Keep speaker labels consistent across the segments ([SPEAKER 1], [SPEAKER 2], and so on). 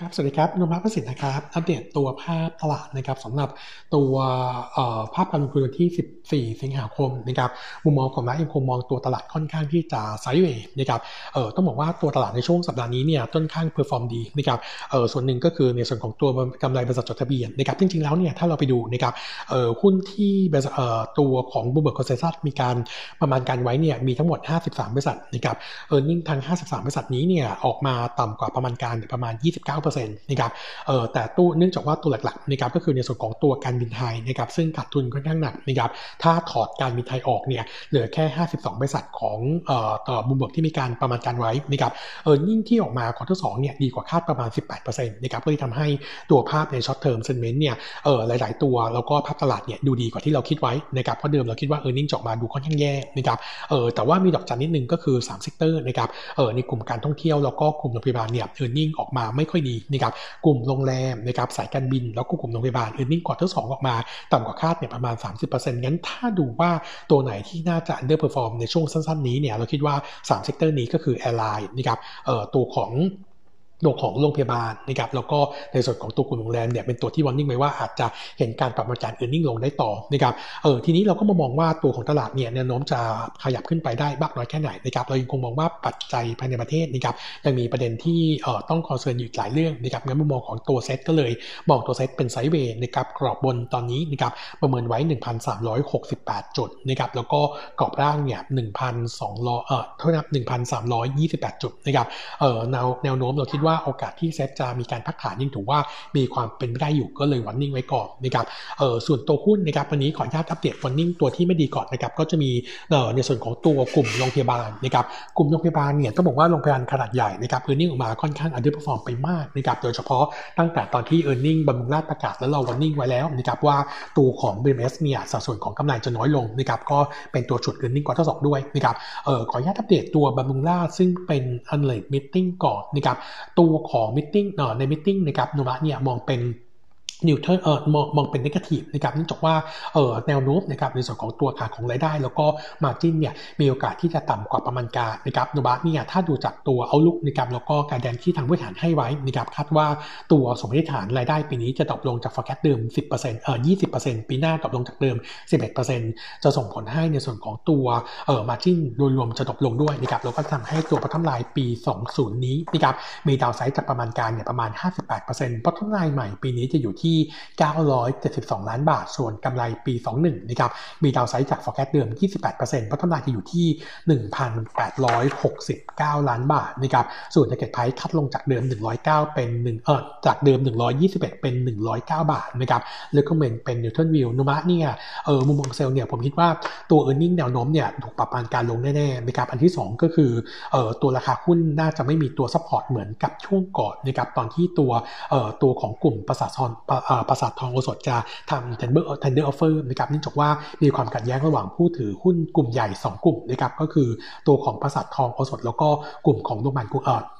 [SPEAKER 1] ครับ สวัสดีครับนมัประสิทธิ์นะครับ อัปเดตตัวภาพตลาดนะครับสำหรับตัวภาพการลงทุนวันที่ 14 สิงหาคมนะครับ มุมมองของนักยังคงมองตัวตลาดค่อนข้างที่จะ sideway นะครับ เออต้องบอกว่าตัวตลาดในช่วงสัปดาห์นี้เนี่ยค่อนข้าง perform ดีนะครับ เออส่วนหนึ่งก็คือในส่วนของตัวกำไรบริษัทจดทะเบียนนะครับ จริงๆ แล้วเนี่ยถ้าเราไปดูนะครับ เออหุ้นที่เออตัวของ Bloomberg consensus มีการประมาณการไว้เนี่ยมีทั้งหมด 53 บริษัทนะครับ earning ทั้ง 53 บริษัทนี้เนี่ยออกมาต่ำกว่าประมาณการประมาณ 29นะครับเออแต่ตู้เนื่องจากว่าตัวหลักๆนะครับก็คือในส่วนของตัวการบินไทยนะครับซึ่งขาดทุนค่อนข้างหนักนะครับถ้าถอดการบินไทยออกเนี่ยเหลือแค่ 52 บริษัทของเอ่อต่อบุมเบิร์กที่มีการประมาณการไว้นะครับ earning ที่ออกมา quarter สองเนี่ยดีกว่าคาดประมาณ 18%นะครับก็เลยทำให้ตัวภาพใน short term sentiment เนี่ยเออหลาย ๆ ตัวแล้วก็ภาพตลาดเนี่ยดูดีกว่าที่เราคิดไว้นะครับเพราะเดิมเราคิดว่า earning จะออกมาดูค่อนข้างแย่นะครับเออแต่ว่ามีดอกจันนิดนึงก็คือ3 sector นะครับเออในกลุ่มการท่องเที่ยวแล้วก็กลุ่มโรงพยาบาลเนี่ย earning ออกมาไม่ค่อยดีนะครับกลุ่มโรงแรมนะครับสายการบิน แล้วก็กลุ่มโรงพยาบาล earning quarter สองออกมา ต่ำกว่าคาดเนี่ยประมาณ 30%งั้นถ้าดูว่าตัวไหนที่น่าจะ underperform ในช่วงสั้นๆนี้เนี่ยเราคิดว่า3 sector นี้ก็คือ airline นะครับเอ่อตัวของ ตัวของโรงพยาบาลนะครับแล้วก็ในส่วนของตัวกลุ่มโรงแรมเนี่ยเป็นตัวที่ warning ไว้ว่าอาจจะเห็นการปรับประมาณการ earning ลงได้ต่อนะครับเออทีนี้เราก็มามองว่าตัวของตลาดเนี่ยแนวโน้มจะขยับขึ้นไปได้มากน้อยแค่ไหนนะครับเรายังคงมองว่าปัจจัยภายในประเทศนะครับยังมีประเด็นที่เอ่อต้อง concern อยู่หลายเรื่องนะครับงั้นมุมมองของตัวเซ็ตก็เลยมองตัวเซ็ตเป็น sideway นะครับกรอบบนตอนนี้นะครับประเมินไว้ 1,368 จุดนะครับแล้วก็กรอบล่างเนี่ย1,200เอ่อเท่านั้น1,328 จุดนะครับเอ่อแนวแนวโน้มเราคิดว่าโอกาสที่เซ็ตจะมีการพักฐานยังถือว่ามีความเป็นไปได้อยู่ก็เลย warning ไว้ก่อนนะครับเออส่วนตัวหุ้นนะครับวันนี้ขออนุญาตอัปเดต warning ตัวที่ไม่ดีก่อนนะครับก็จะมีเออในส่วนของตัวกลุ่มโรงพยาบาลนะครับกลุ่มโรงพยาบาลเนี่ยต้องบอกว่าโรงพยาบาลขนาดใหญ่นะครับ earning ออกมาค่อนข้าง underperform ไปมากนะครับโดยเฉพาะตั้งแต่ตอนที่ earning บำรุงราษฎร์ประกาศแล้วเรา warning ไว้แล้วนะครับว่าตัวของ BDMS เนี่ยสัดส่วนของกำไรจะน้อยลงนะครับก็เป็นตัวฉุด earning quarter ที่สองด้วยนะครับเออขออนุญาตอัปเดตตัวบำรุงราษฎร์ซึ่งเป็น u n l e มิ meeting ก่อนนะครับตัวของมิ e เอ่อในมิ팅นะครับนุระเนี่ยมองเป็น นิวเทอร์เออมองมองเป็นนกทีฟนะครับเนื่องจากว่าเออแนวโน้มนะครับในส่วนของตัวขาของรายได้ แล้วก็มาจิ้นเนี่ยมีโอกาสที่จะต่ำกว่าประมาณการนะครับโนบะเนี่ยถ้าดูจากตัวเอาลุกนะครับแล้วก็การแดนที่ทางบริหารให้ไว้นะครับคาดว่าตัวสมมติฐานรายได้ปีนี้จะตกลงจาก forecast เดิม 10%เอ่อ20%ปีหน้าตกลงจากเดิม 11%จะส่งผลให้ในส่วนของตัวเออมาจิ้นโดยรวมจะตกลงด้วยนะครับแล้วก็ทำให้ตัวพัฒนาลายปี 20 นี้นะครับมีดาวไซด์จากประมาณการเนี่ยประมาณ 58%พัฒนาลายใหม่ปีนี้จะอยู่ที่ที่ 972 ล้านบาท ส่วนกำไรปี 21 นะครับ มีดาวไซด์จาก forecast เดิม 28%เพราะกำไรจะอยู่ที่ 1,869 ล้านบาทนะครับ ส่วนจะเกตไพร์คัดลงจากเดิม 109 เป็น1เออจากเดิม 121 เป็น 109 บาทนะครับแล้วก็เมนเป็นนิวตันวิวนุมะเนี่ยเออมุมมอง sell เนี่ยผมคิดว่าตัว e a r n i n g แนวโน้มเนี่ยถูกปรับประมาณการลงแน่ๆนะครับอันที่ 2 ก็คือเออตัวราคาหุ้นน่าจะไม่มีตัว support เหมือนกับช่วงก่อนนะครับตอนที่ตัวเออตัวของกลุ่มปราสาทประปราสาททองโอสถจะทำ tender tender offer นะครับเนื่องจากว่ามีความขัดแย้งระหว่างผู้ถือหุ้นกลุ่มใหญ่ 2 กลุ่มนะครับก็คือตัวของปราสาททองโอสถ แล้วก็กลุ่มของโรงพยาบาล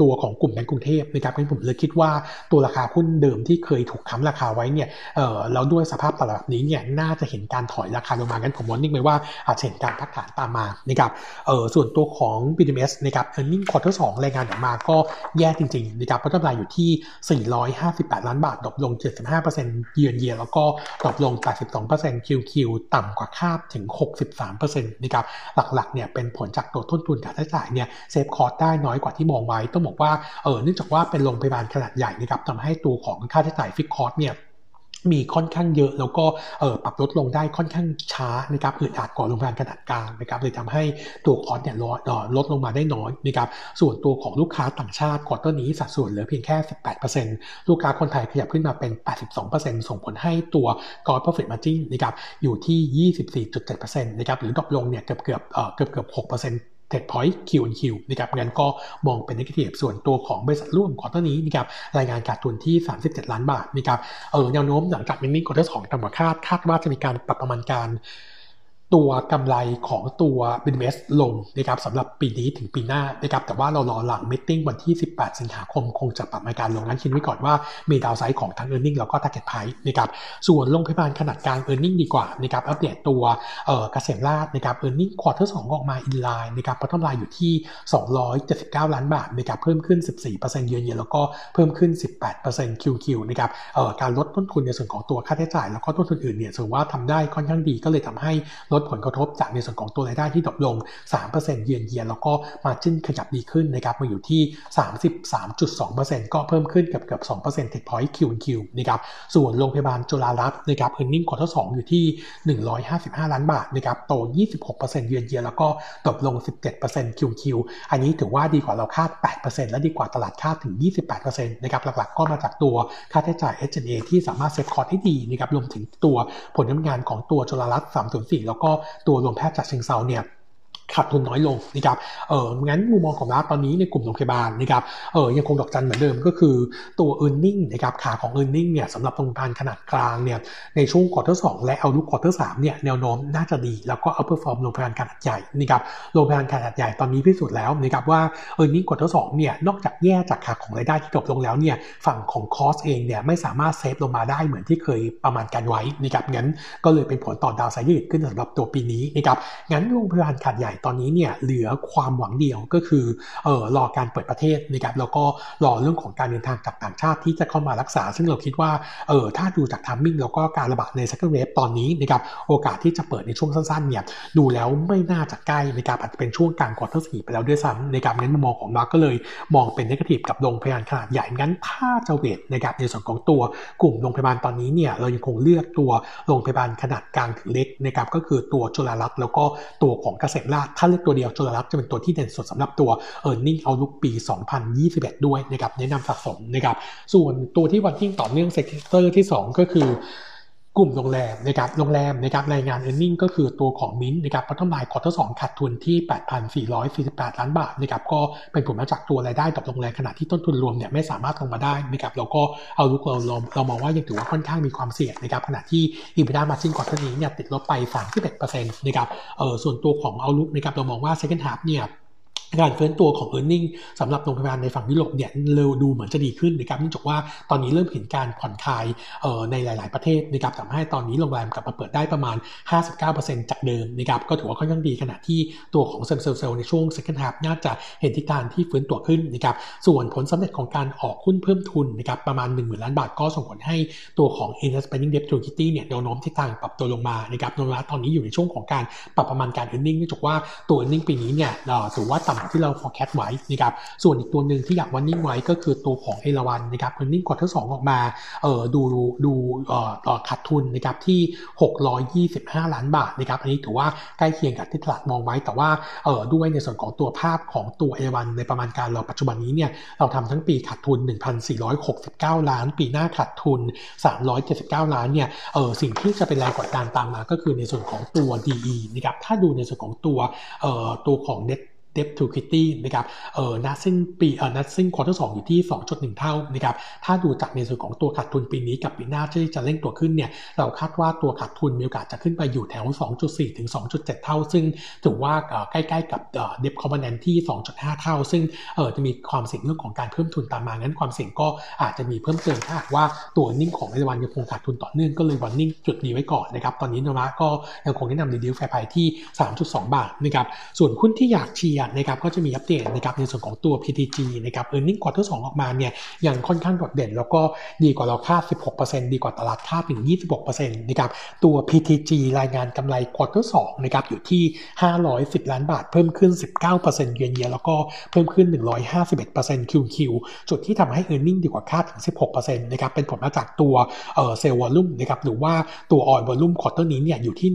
[SPEAKER 1] ตัวของกลุ่มแบงก์กรุงเทพนะครับงั้นผมเลยคิดว่าตัวราคาหุ้นเดิมที่เคยถูกค้ำราคาไว้เนี่ยเออแล้วด้วยสภาพตลาดนี้เนี่ยน่าจะเห็นการถอยราคาลงมางั้นผม warning ไปว่าอาจจะเห็นการพักฐานตามมานะครับเออส่วนตัวของ BDMS นะครับ earning quarter 2รายงานออกมาก็แย่จริงๆนะครับเพราะกำไรอยู่ที่ 458 ล้านบาท drop ลง 7.5เยือนเยียแล้วก็ตกลง 82% QQ ต่ำกว่าคาดถึง 63%นะครับหลักๆเนี่ยเป็นผลจากตัวต้นทุนการใช้จ่ายเนี่ย save cost ได้น้อยกว่าที่มองไว้ ต้องบอกว่าเออเนื่องจากว่าเป็นโรงพยาบาลขนาดใหญ่นะครับทำให้ตัวของค่าใช้จ่ายฟิกคอร์สเนี่ย มีค่อนข้างเยอะ แล้วก็ปรับลดลงได้ค่อนข้างช้านะครับอึดอัดกว่าโรงพยาบาลขนาดกลางนะครับเลยทำให้ตัว cost เนี่ยลดลดลงมาได้น้อยนะครับส่วนตัวของลูกค้าต่างชาติ quarter นี้สัดส่วนเหลือเพียงแค่ 18%ลูกค้าคนไทยขยับขึ้นมาเป็น 82%ส่งผลให้ตัวกอร์ profit margin นะครับอยู่ที่ 24.7%นะครับหรือ drop ลงเนี่ยเกือบเกือบเกือบเกือบ6%เท d พอยต์คิวอันคิวนะครับงั้นก็มองเป็น negative ส่วนตัวของบริษัทร่วม quarter นี้นะครับรายงานขาดทุนที่ 37 ล้านบาทนะครับเออแนวโน้มหลังจาก earning quarter สองต่ำกว่าคาดคาดว่าจะมีการปรับประมาณการ ตัวกำไรของตัว BDMS ลงนะครับสำหรับปีนี้ถึงปีหน้านะครับแต่ว่าเรารอหลัง meeting วันที่ 18 สิงหาคมคงจะปรับประมาณการลงนั้นคิดไว้ก่อนว่ามี downside ของทั้ง earning แล้วก็ target price นะครับส่วนโรงพยาบาลขนาดกลาง e a r n i n g ดีกว่านะครับอัปเดตตัวเอ่อเกษมราษฎร์นะครับ e a r n i n g ควอเตอร์สออกมาอินไลน์นะครับพัฒนาอยู่ที่ 279 ล้านบาทนะครับเพิ่มขึ้น 14%เยือนเยียแล้วก็เพิ่มขึ้น 18% QQ นะครับเอ่อการลดต้นทุนในส่วนของตัวค่าใช้จ่าย แล้วก็ต้นทุนอื่นเนี่ยถือว่าทำได้ค่อนข้างดีก็เลยทำให้ลดผลกระทบจากในส่วนของตัวรายได้ที่ drop ลง 3% year on year แล้วก็ margin ขยับดีขึ้นนะครับมาอยู่ที่ 33.2%ก็เพิ่มขึ้นเกือบเกือบ2%ติดพอยต์คิวคิวนะครับส่วนโรงพยาบาลจุฬารัตน์นะครับ earning quarter สองอยู่ที่ 155 ล้านบาทนะครับโต 26%เยือนเยียแล้วก็ drop ลง 17% QoQ อันนี้ถือว่าดีกว่าเราคาด 8%และดีกว่าตลาดคาดถึง 28%นะครับหลักๆ ก็มาจากตัวค่าใช้จ่าย SG&A ที่สามารถ save cost ได้ดีนะครับรวมถึงตัวผลงานของตัวจุฬารัตน์304แล้วก็ตัวรวมแพทย์จากฉะเชิงเทราเนี่ย ขาดทุนน้อยลงนะครับ เอองั้นมุมมองของเราตอนนี้ในกลุ่มโรงพยาบาลนะครับ เออยังคงดอกจันเหมือนเดิมก็คือตัว earning นะครับขาของ earning เนี่ยสำหรับโรงพยาบาลขนาดกลางเนี่ยในช่วง quarter สองและ outlook quarter สามเนี่ยแนวโน้มน่าจะดี แล้วก็ outperform โรงพยาบาลขนาดใหญ่นะครับโรงพยาบาลขนาดใหญ่ตอนนี้พิสูจน์แล้วนะครับว่า e a r n i n g ควอเตอร์สเนี่ยนอกจากแย่จากขาของรายได้ที่ตกลงแล้วเนี่ยฝั่งของ cost เองเนี่ยไม่สามารถ save ลงมาได้เหมือนที่เคยประมาณการไว้นะครับงั้นก็เลยเป็นผลต่อ downside risk ขึ้นสำหรับตัวปีนี้นะครับงั้นโรงพยาบาลขนาดใหญ่ตอนนี้เนี่ยเหลือความหวังเดียวก็คือเออรอการเปิดประเทศนะครับแล้วก็รอเรื่องของการเดินทางจากต่างชาติที่จะเข้ามารักษา ซึ่งเราคิดว่าเออถ้าดูจาก timing แล้วก็การระบาดใน second wave ตอนนี้นะครับโอกาสที่จะเปิดในช่วงสั้นๆเนี่ยดูแล้วไม่น่าจะใกล้นะครับอาจจะเป็นช่วงกลาง quarter สี่ไปแล้วด้วยซ้ำในการงั้นมุมมองของเราก็เลยมองเป็น negative กับโรงพยาบาลขนาดใหญ่งั้นถ้าจะ weight นะครับในส่วนของตัวกลุ่มโรงพยาบาลตอนนี้เนี่ยเรายังคงเลือกตัวโรงพยาบาลขนาดกลางถึงเล็กนะครับก็คือตัวจุฬารัตน์แล้วก็ตัวของเกษมราถ้าเลือกตัวเดียวจุฬาลับจะเป็นตัวที่เด่นสุดสำหรับตัว e a r n i n g เอาลุกปี 2021 ด้วยนะครับแนะนำสะสมนะครับส่วนตัวที่วันที่ต่อเนื่องเซกเตอร์ที่ 2 ก็คือ กลุ่มโรงแรมนะครับโรงแรมนะครับรายงาน e a r n i n g ก็คือตัวของมิ้นนะครับพัฒนายควอเตอร์สขาดทุนที่ 8,448 ล้านบาทนะครับก็เป็นผลมาจากตัวรายได้กับโรงแรมขณะที่ต้นทุนรวมเนี่ยไม่สามารถลงมาได้นะครับแล้วก็เอาลุกเราเราเรามองว่ายังถือว่าค่อนข้างมีความเสี่ยงนะครับขณะที่ EBITDA margin คอเตอร์นี้เนี่ยติดลบไป 31%นะครับเออส่วนตัวของเอาลุกนะครับเรามองว่า second half เนี่ย การเฟื้นตัวของ e a r n i n g สำหรับโรงพยาบาลในฝั่งยุโรปเนี่ยเร็วดูเหมือนจะดีขึ้นนะครับเนื่องจากว่าตอนนี้เริ่มเห็นการผ่อนคลายในหลาย ๆ ประเทศนะครับทำให้ตอนนี้โรงแรมกลับมาเปิดได้ประมาณ 59%จากเดิมนะครับก็ถือว่าค่อนข้างดีขณะที่ตัวของเซลล์เซลล์ในช่วง second half น่าจะเห็นทิศทางที่ฟื้นตัวขึ้นนะครับส่วนผลสำเร็จของการออกหุ้นเพิ่มทุนนะครับประมาณ 1 0,000ล้านบาทก็ส่งผลให้ตัวของ interest bearing debt to equity เนี่ยแนวโน้มทิศทางปรับตัวลงมานะครับโนมูระตอนนี้อยู่ในช่วงของการปรับประมาณการ earning เนื่องจากว่าตัว earning ปีนี้เนี่ยถือว่าต่ำที่เรา forecast ไว้นะครับส่วนอีกตัวหนึ่งที่อยาก warning ไว้ก็คือตัวของเอราวัณนะครับ earning quarter สองออกมาเออดูดูเออขาดทุนนะครับที่ 625 ล้านบาทนะครับอันนี้ถือว่าใกล้เคียงกับที่ตลาดมองไว้ แต่ว่าเออด้วยในส่วนของตัวภาพของตัวเอราวัณในประมาณการเราปัจจุบันนี้เนี่ยเราทำทั้งปีขาดทุน 1,469 ล้าน ปีหน้าขาดทุน 379 ล้านเนี่ยเออสิ่งที่จะเป็นแรงกดดันตามมาก็คือในส่วนของตัว DE นะครับถ้าดูในส่วนของตัวเอ่อตัวของ net debt to equity นะครับเอ่อนัดสิ้นปีเอ่อนัดสิ้นควอเตอร์สอยู่ที่ 2.1 เท่านะครับถ้าดูจากในส่วนของตัวขาดทุนปีนี้กับปีหน้าที่จะเร่งตัวขึ้นเนี่ยเราคาดว่าตัวขาดทุนมีโอกาสจะขึ้นไปอยู่แถว 2.4 ถึง 2.7 เท่า ซึ่งถือว่าใกล้ๆกับเอ่อ debt covenant ที่ 2.5 เท่า ซึ่งเอ่อจะมีความเสี่ยงเรื่องของการเพิ่มทุนตามมางั้นความเสี่ยงก็อาจจะมีเพิ่มเติมถ้าหากว่าตัว earning ของเอราวัณยังคงขาดทุนต่อเนื่องก็เลย warning จุดนี้ไว้ก่อนนะครับตอนนี้โนมูระก็ยังคงแนะนำ reduce fair price ที่ 3.2 บาทนะครับส่วนหุ้นที่อยากเชียร์นะครับก็จะมีอัปเดตนะครับในส่วนของตัว PTG นะครับ earning quarter 2ออกมาเนี่ยยังค่อนข้างโดดเด่น แล้วก็ดีกว่าเราคาด 16%ดีกว่าตลาดคาดถึง 26%นะครับตัว PTG รายงานกำไร quarter 2นะครับอยู่ที่ 510 ล้านบาท เพิ่มขึ้น 19%เยือนเยียแล้วก็เพิ่มขึ้น 151% QoQ จุดที่ทำให้ earning ดีกว่าคาดถึง 16%นะครับเป็นผลมาจากตัวเอ่ sales volume นะครับหรือว่าตัว oil volume quarter นี้เนี่ยอยู่ที่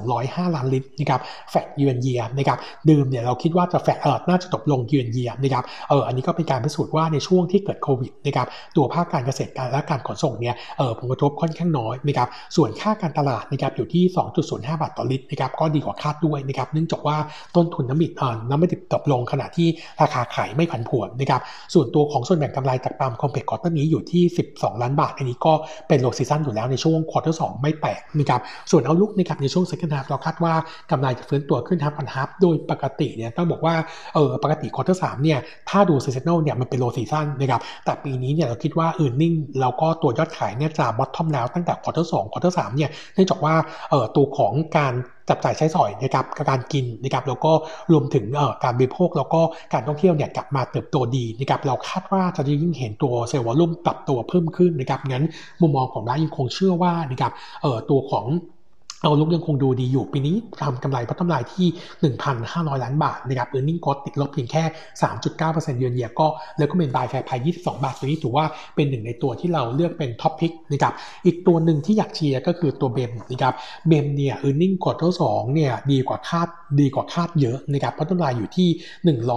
[SPEAKER 1] 1,205 ล้านลิตรนะครับแฟกเยือนเยียนะครับเดิมเนี่ยเราคิดว่าจะแฟเออน่าจะตกลงเยือนเยียนะครับเอออันนี้ก็เป็นการพิสูจน์ว่าในช่วงที่เกิดโควิดนะครับตัวภาคการเกษตรการและการขนส่งเนี่ยเออผลกระทบค่อนข้างน้อยนะครับส่วนค่าการตลาดนะครับอยู่ที่ 2.05 บาทต่อลิตรนะครับก็ดีกว่าคาดด้วยนะครับเนื่องจากว่าต้นทุนน้ำมันเออน้ำมันดิบตกลงขณะที่ราคาขายไม่ผันผวนนะครับส่วนตัวของส่วนแบ่งกำไรจาก Palm Complex quarter นี้อยู่ที่ 12 ล้านบาท อันนี้ก็เป็น low season อยู่แล้วในช่วงควอเตอร์สไม่แปลกนะครับส่วน outlook นะครับในช่วง second half เราคาดว่ากำไรจะฟื้นตัวขึ้น half on half โดยปกติเนี่ยต้องบอกว่าเออปกติ quarter สามเนี่ยถ้าดู seasonal เนี่ยมันเป็น low season นะครับแต่ปีนี้เนี่ยเราคิดว่า earning แล้วก็ตัวยอดขายเนี่ยจะ bottom แล้วตั้งแต่ quarter สอง quarter สามเนี่ยเนื่องจากว่าเออตัวของการจับจ่ายใช้สอยนะครับการกินนะครับแล้วก็รวมถึงการบริโภคแล้วก็การท่องเที่ยวเนี่ยกลับมาเติบโตดีนะครับเราคาดว่าจะยิ่งเห็นตัว sales volume ปรับตัวเพิ่มขึ้นนะครับงั้นมุมมองของเรายังคงเชื่อว่านะครับตัวของ outlook ยังคงดูดีอยู่ ปีนี้ทำกำไรพัฒนาที่ 1,500 ล้านบาทนะครับ earning ก็ติดลบเพียงแค่ 3.9%เยือนเยียก็แล้วก็เป็น buy fair price 22 บาท ตัวนี้ถือว่าเป็นหนึ่งในตัวที่เราเลือกเป็น top pick นะครับ อีกตัวหนึ่งที่อยากเชียร์ก็คือตัว BEM นะครับ BEM เนี่ย earning quarter สองเนี่ยดีกว่าคาดดีกว่าคาดเยอะนะครับพัฒนาอยู่ที่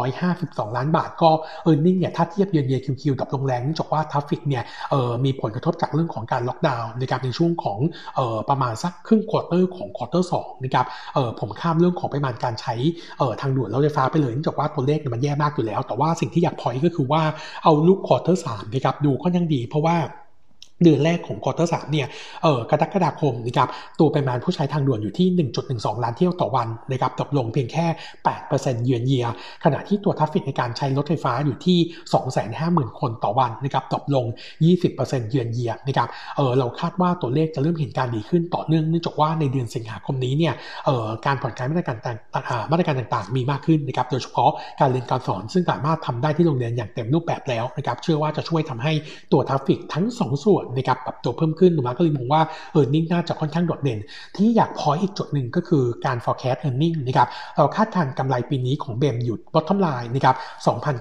[SPEAKER 1] 152 ล้านบาท ก็ earning เนี่ยถ้าเทียบเยือนเยียคิวคิวกับโรงแรมเนื่องจากว่า traffic เนี่ยเออมีผลกระทบจากเรื่องของการล็อกดาวน์นะครับในช่วงของเออประมาณสักครึ่ง quarter ของ quarter สองนะครับเออผมข้ามเรื่องของปริมาณการใช้เออทางด่วนรถไฟฟ้าไปเลยเนื่องจากว่าตัวเลขมันแย่มากอยู่แล้ว แต่ว่าสิ่งที่อยากพอยก็คือว่า outlook quarter สามนะครับดูค่อนข้างดีเพราะว่า เดือนแรกของ quarter สามเนี่ย เออกรกฎาคมนะครับ ตัวปริมาณผู้ใช้ทางด่วนอยู่ที่ 1.12 ล้านเที่ยวต่อวันนะครับตกลงเพียงแค่ 8%เยือนเยีย ขณะที่ตัว traffic ในการใช้รถไฟฟ้าอยู่ที่ 250,000 คนต่อวันนะครับตกลง 20%เยือนเยียนะครับ เออเราคาดว่าตัวเลขจะเริ่มเห็นการดีขึ้นต่อเนื่องเนื่องจากว่าในเดือนสิงหาคมนี้เนี่ย เออการผ่อนคลายมาตรการต่างมาตรการต่างๆ มีมากขึ้นนะครับ โดยเฉพาะการเรียนการสอนซึ่งสามารถทำได้ที่โรงเรียนอย่างเต็มรูปแบบแล้วนะครับ เชื่อว่าจะช่วยทำให้ตัวทัฟฟิกทั้ง 2 ส่วนนะครับปรับตัวเพิ่มขึ้นหนูมาก็เลยมองว่าเออร์เน็งน่าจะค่อนข้างโดดเด่น ที่อยากพอยอีกจุดหนึ่งก็คือการ forecast earning นะครับเราคาดการกำไรปีนี้ของเบมอยู่ bottom line นะครับ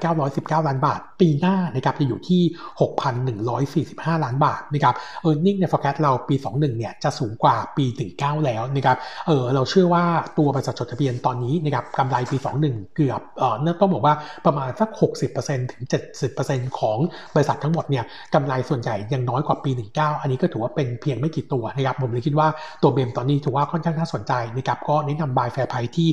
[SPEAKER 1] 2,919 ล้านบาท ปีหน้านะครับจะอยู่ที่ 6,145 ล้านบาทนะครับ earning ใน forecast เราปี 21 เนี่ยจะสูงกว่าปี19แล้วนะครับเออเราเชื่อว่าตัวบริษัทจดทะเบียนตอนนี้นะครับกำไรปี 21 เกือบเออน่าต้องบอกว่าประมาณสัก 60%ถึง 70%ของบริษัททั้งหมดเนี่ยกำไรส่วนใหญ่ยังน้อยกว่าปี 19 อันนี้ก็ถือว่าเป็นเพียงไม่กี่ตัวนะครับผมเลยคิดว่าตัว BEM ตอนนี้ถือว่าค่อนข้างน่าสนใจนะครับก็แนะนำ buy fair price ที่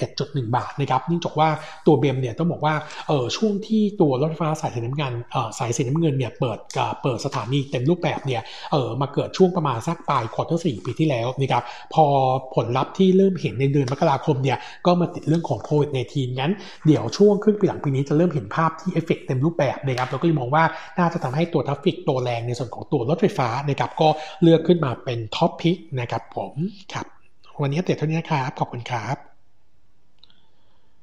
[SPEAKER 1] 11.1 บาทนะครับเนื่องจากว่าตัว BEM เนี่ยต้องบอกว่าเออช่วงที่ตัวรถไฟฟ้าสายสีน้ำเงินเออสายสีน้ำเงินเนี่ยเปิดเปิดสถานีเต็มรูปแบบเนี่ยเออมาเกิดช่วงประมาณสักปลาย quarter สี่ปีที่แล้วนะครับพอผลลัพธ์ที่เริ่มเห็นในเดือนมกราคมเนี่ยก็มาติดเรื่องของโควิดในทีงั้น เดี๋ยวช่วงครึ่งปีหลังปีนี้จะเริ่มเห็นภาพที่เอฟเฟกเต็มรูปแบบนะครับเราก็เลยมองว่าน่าจะทำให้ตัว traffic ตัวแรงในส่วนของตัวรถไฟฟ้านะครับก็เลือกขึ้นมาเป็น top pick นะครับผมครับวันนี้เตะเท่านี้ครับขอบคุณครับ